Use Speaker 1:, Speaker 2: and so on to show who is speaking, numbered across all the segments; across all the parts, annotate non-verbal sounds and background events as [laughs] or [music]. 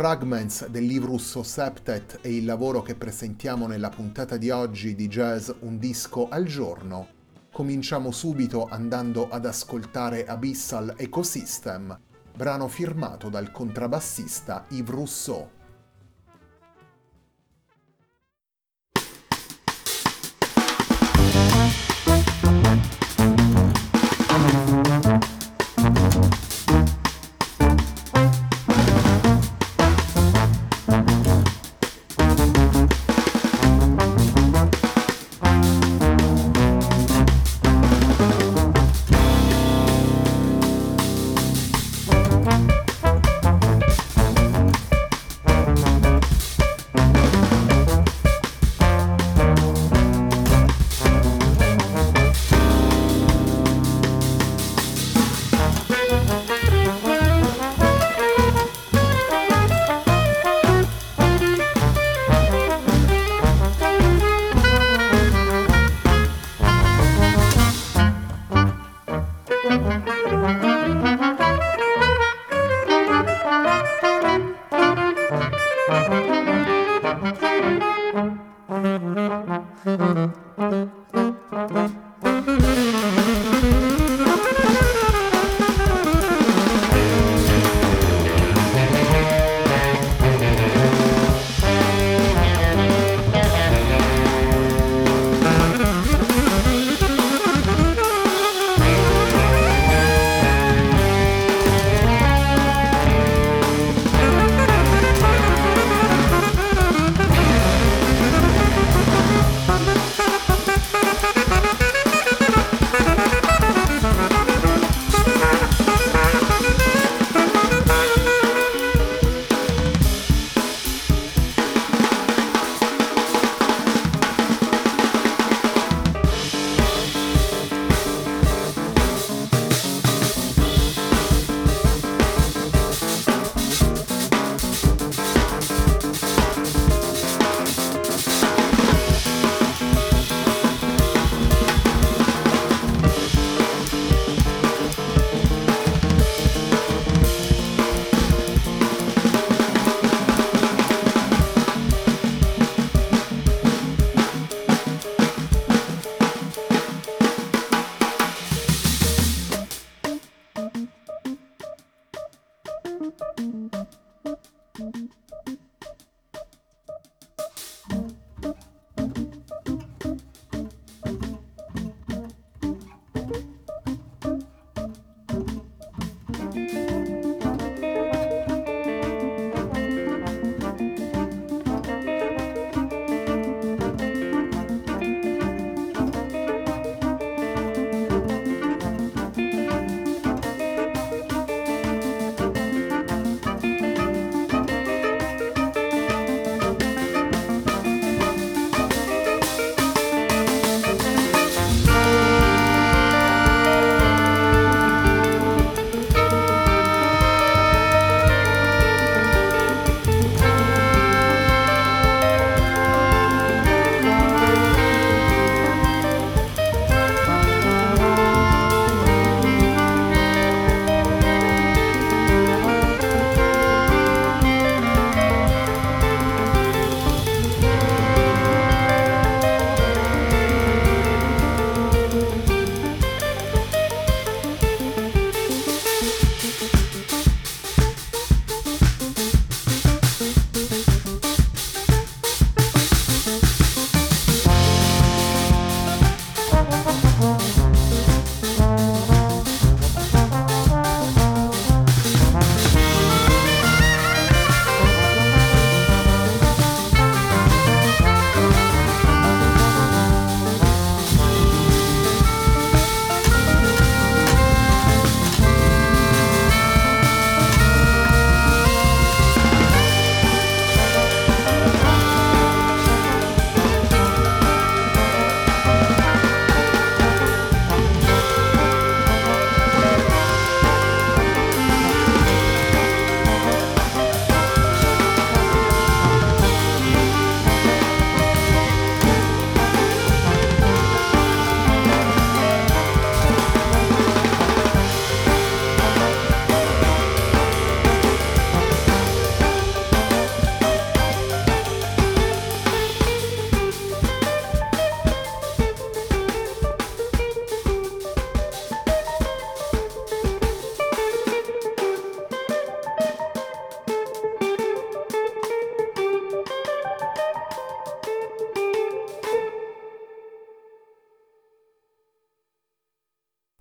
Speaker 1: Fragments del Livrus Septet è il lavoro che presentiamo nella puntata di oggi di Jazz Un disco al giorno. Cominciamo subito andando ad ascoltare Abyssal Ecosystem, brano firmato dal contrabbassista Yves Rousseau.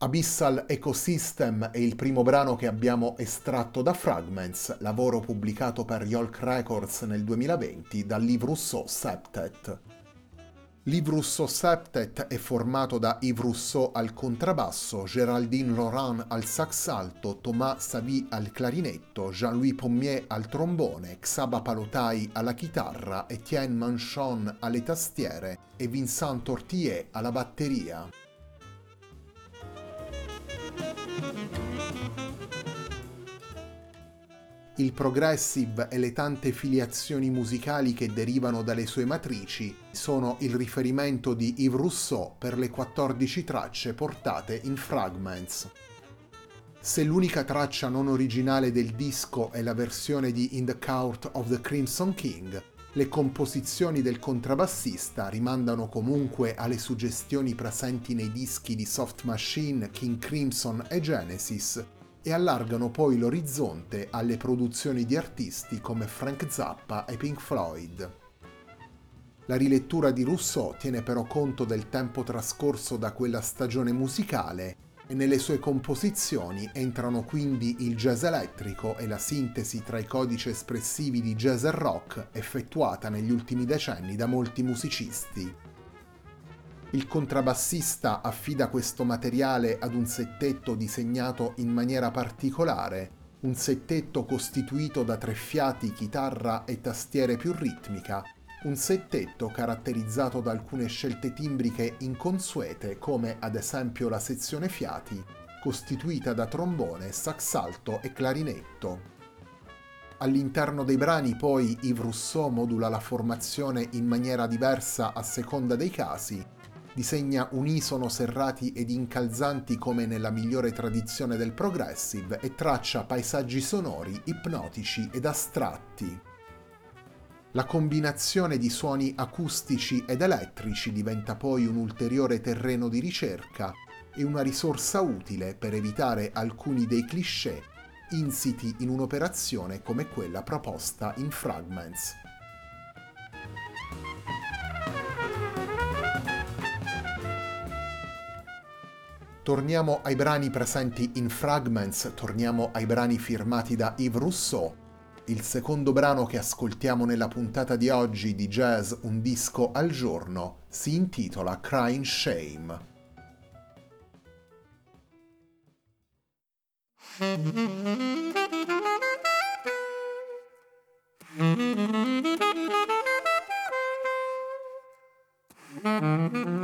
Speaker 1: Abyssal Ecosystem è il primo brano che abbiamo estratto da Fragments, lavoro pubblicato per Yolk Records nel 2020 dal Livre Rousseau Septet. Livre Rousseau Septet è formato da Yves Rousseau al contrabbasso, Géraldine Laurent al sax alto, Thomas Savy al clarinetto, Jean-Louis Pommier al trombone, Xaba Palotai alla chitarra, Etienne Manchon alle tastiere e Vincent Tortier alla batteria. Il progressive e le tante filiazioni musicali che derivano dalle sue matrici sono il riferimento di Yves Rousseau per le 14 tracce portate in Fragments. Se l'unica traccia non originale del disco è la versione di In the Court of the Crimson King, le composizioni del contrabbassista rimandano comunque alle suggestioni presenti nei dischi di Soft Machine, King Crimson e Genesis e allargano poi l'orizzonte alle produzioni di artisti come Frank Zappa e Pink Floyd. La rilettura di Rousseau tiene però conto del tempo trascorso da quella stagione musicale e nelle sue composizioni entrano quindi il jazz elettrico e la sintesi tra i codici espressivi di jazz e rock effettuata negli ultimi decenni da molti musicisti. Il contrabbassista affida questo materiale ad un settetto disegnato in maniera particolare, un settetto costituito da tre fiati, chitarra e tastiere più ritmica, un settetto caratterizzato da alcune scelte timbriche inconsuete come ad esempio la sezione fiati, costituita da trombone, sax alto e clarinetto. All'interno dei brani poi Yves Rousseau modula la formazione in maniera diversa a seconda dei casi, disegna unisono serrati ed incalzanti come nella migliore tradizione del progressive e traccia paesaggi sonori, ipnotici ed astratti. La combinazione di suoni acustici ed elettrici diventa poi un ulteriore terreno di ricerca e una risorsa utile per evitare alcuni dei cliché insiti in un'operazione come quella proposta in Fragments. Torniamo ai brani presenti in Fragments, torniamo ai brani firmati da Yves Rousseau il secondo brano che ascoltiamo nella puntata di oggi di Jazz Un disco al giorno si intitola Crying Shame. Mm-hmm. [laughs]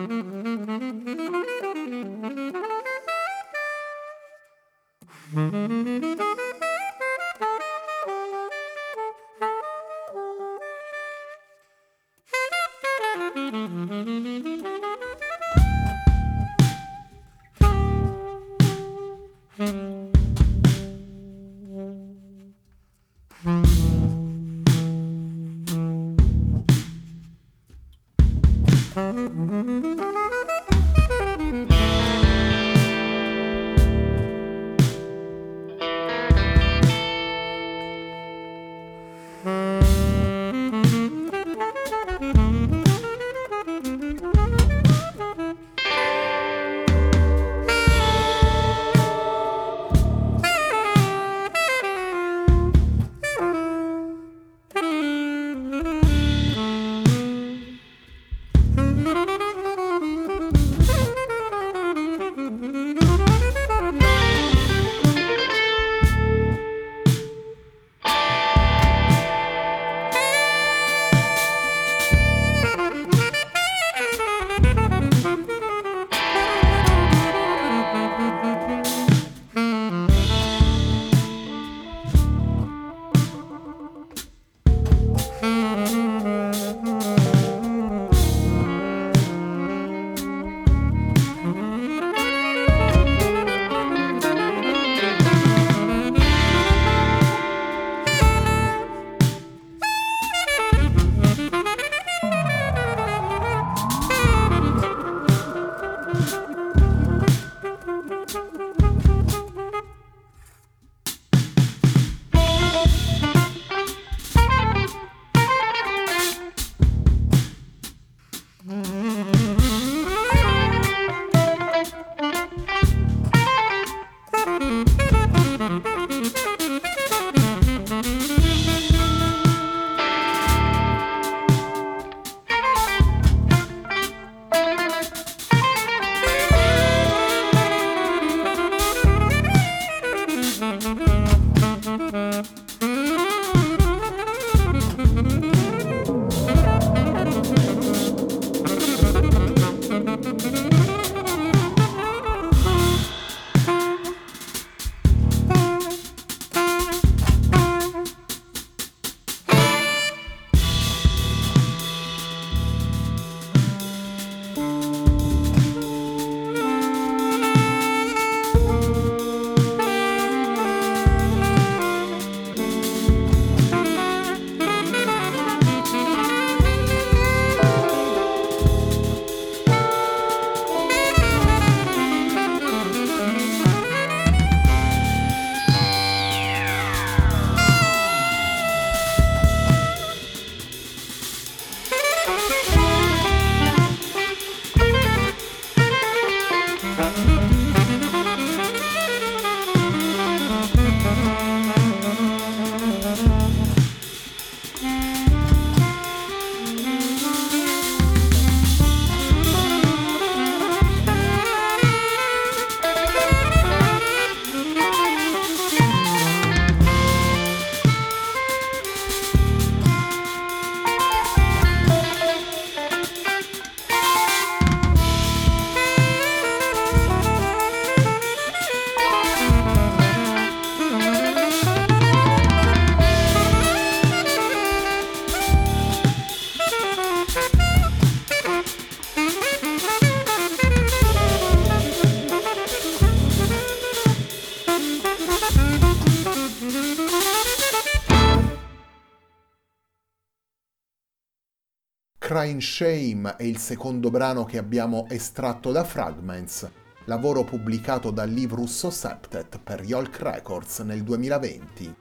Speaker 1: Crying Shame è il secondo brano che abbiamo estratto da Fragments, lavoro pubblicato da Liv Russo Septet per Yolk Records nel 2020.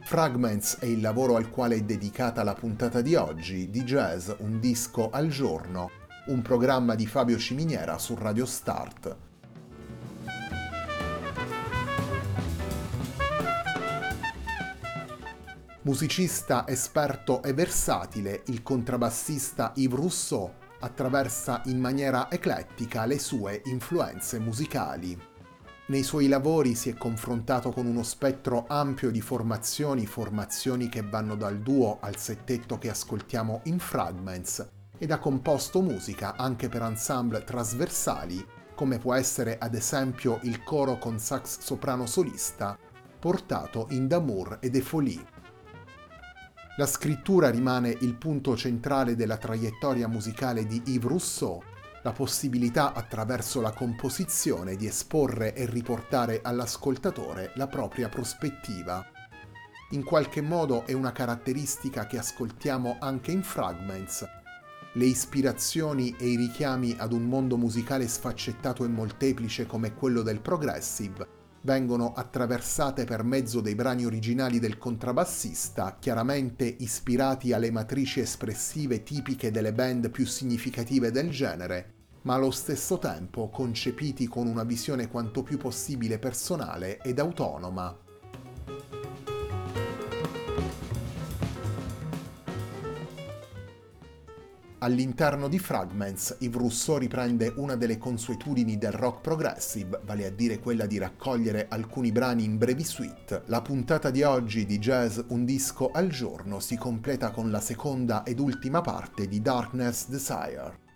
Speaker 1: Fragments è il lavoro al quale è dedicata la puntata di oggi di Jazz Un disco al giorno, un programma di Fabio Ciminiera su Radio Start. Musicista esperto e versatile, il contrabbassista Yves Rousseau attraversa in maniera eclettica le sue influenze musicali. Nei suoi lavori si è confrontato con uno spettro ampio di formazioni, formazioni che vanno dal duo al settetto che ascoltiamo in Fragments, ed ha composto musica anche per ensemble trasversali, come può essere ad esempio il coro con sax soprano solista, portato in Damour e De Folie. La scrittura rimane il punto centrale della traiettoria musicale di Yves Rousseau, la possibilità attraverso la composizione di esporre e riportare all'ascoltatore la propria prospettiva. In qualche modo è una caratteristica che ascoltiamo anche in Fragments. Le ispirazioni e i richiami ad un mondo musicale sfaccettato e molteplice come quello del progressive vengono attraversate per mezzo dei brani originali del contrabbassista, chiaramente ispirati alle matrici espressive tipiche delle band più significative del genere, ma allo stesso tempo concepiti con una visione quanto più possibile personale ed autonoma. All'interno di Fragments, Yves Rousseau riprende una delle consuetudini del rock progressive, vale a dire quella di raccogliere alcuni brani in brevi suite. La puntata di oggi di Jazz Un disco al giorno si completa con la seconda ed ultima parte di Darkness Desire.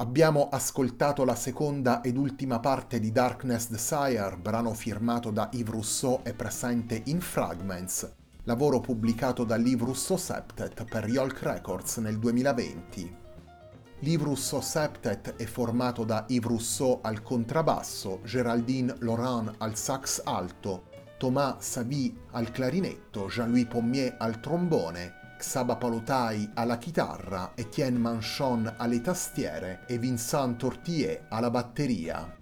Speaker 1: Abbiamo ascoltato la seconda ed ultima parte di Darkness Desire, brano firmato da Yves Rousseau e presente in Fragments, lavoro pubblicato da Liv Rousseau Septet per Yolk Records nel 2020. Liv Rousseau Septet è formato da Yves Rousseau al contrabbasso, Geraldine Laurent al sax alto, Thomas Sabi al clarinetto, Jean-Louis Pommier al trombone, Xaba Palotai alla chitarra, Etienne Manchon alle tastiere e Vincent Tortier alla batteria.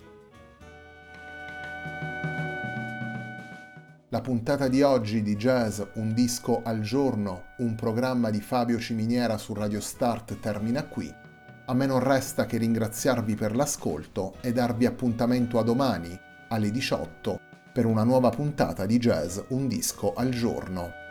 Speaker 1: La puntata di oggi di Jazz Un disco al giorno, un programma di Fabio Ciminiera su Radio Start termina qui. A me non resta che ringraziarvi per l'ascolto e darvi appuntamento a domani alle 18 per una nuova puntata di Jazz Un disco al giorno.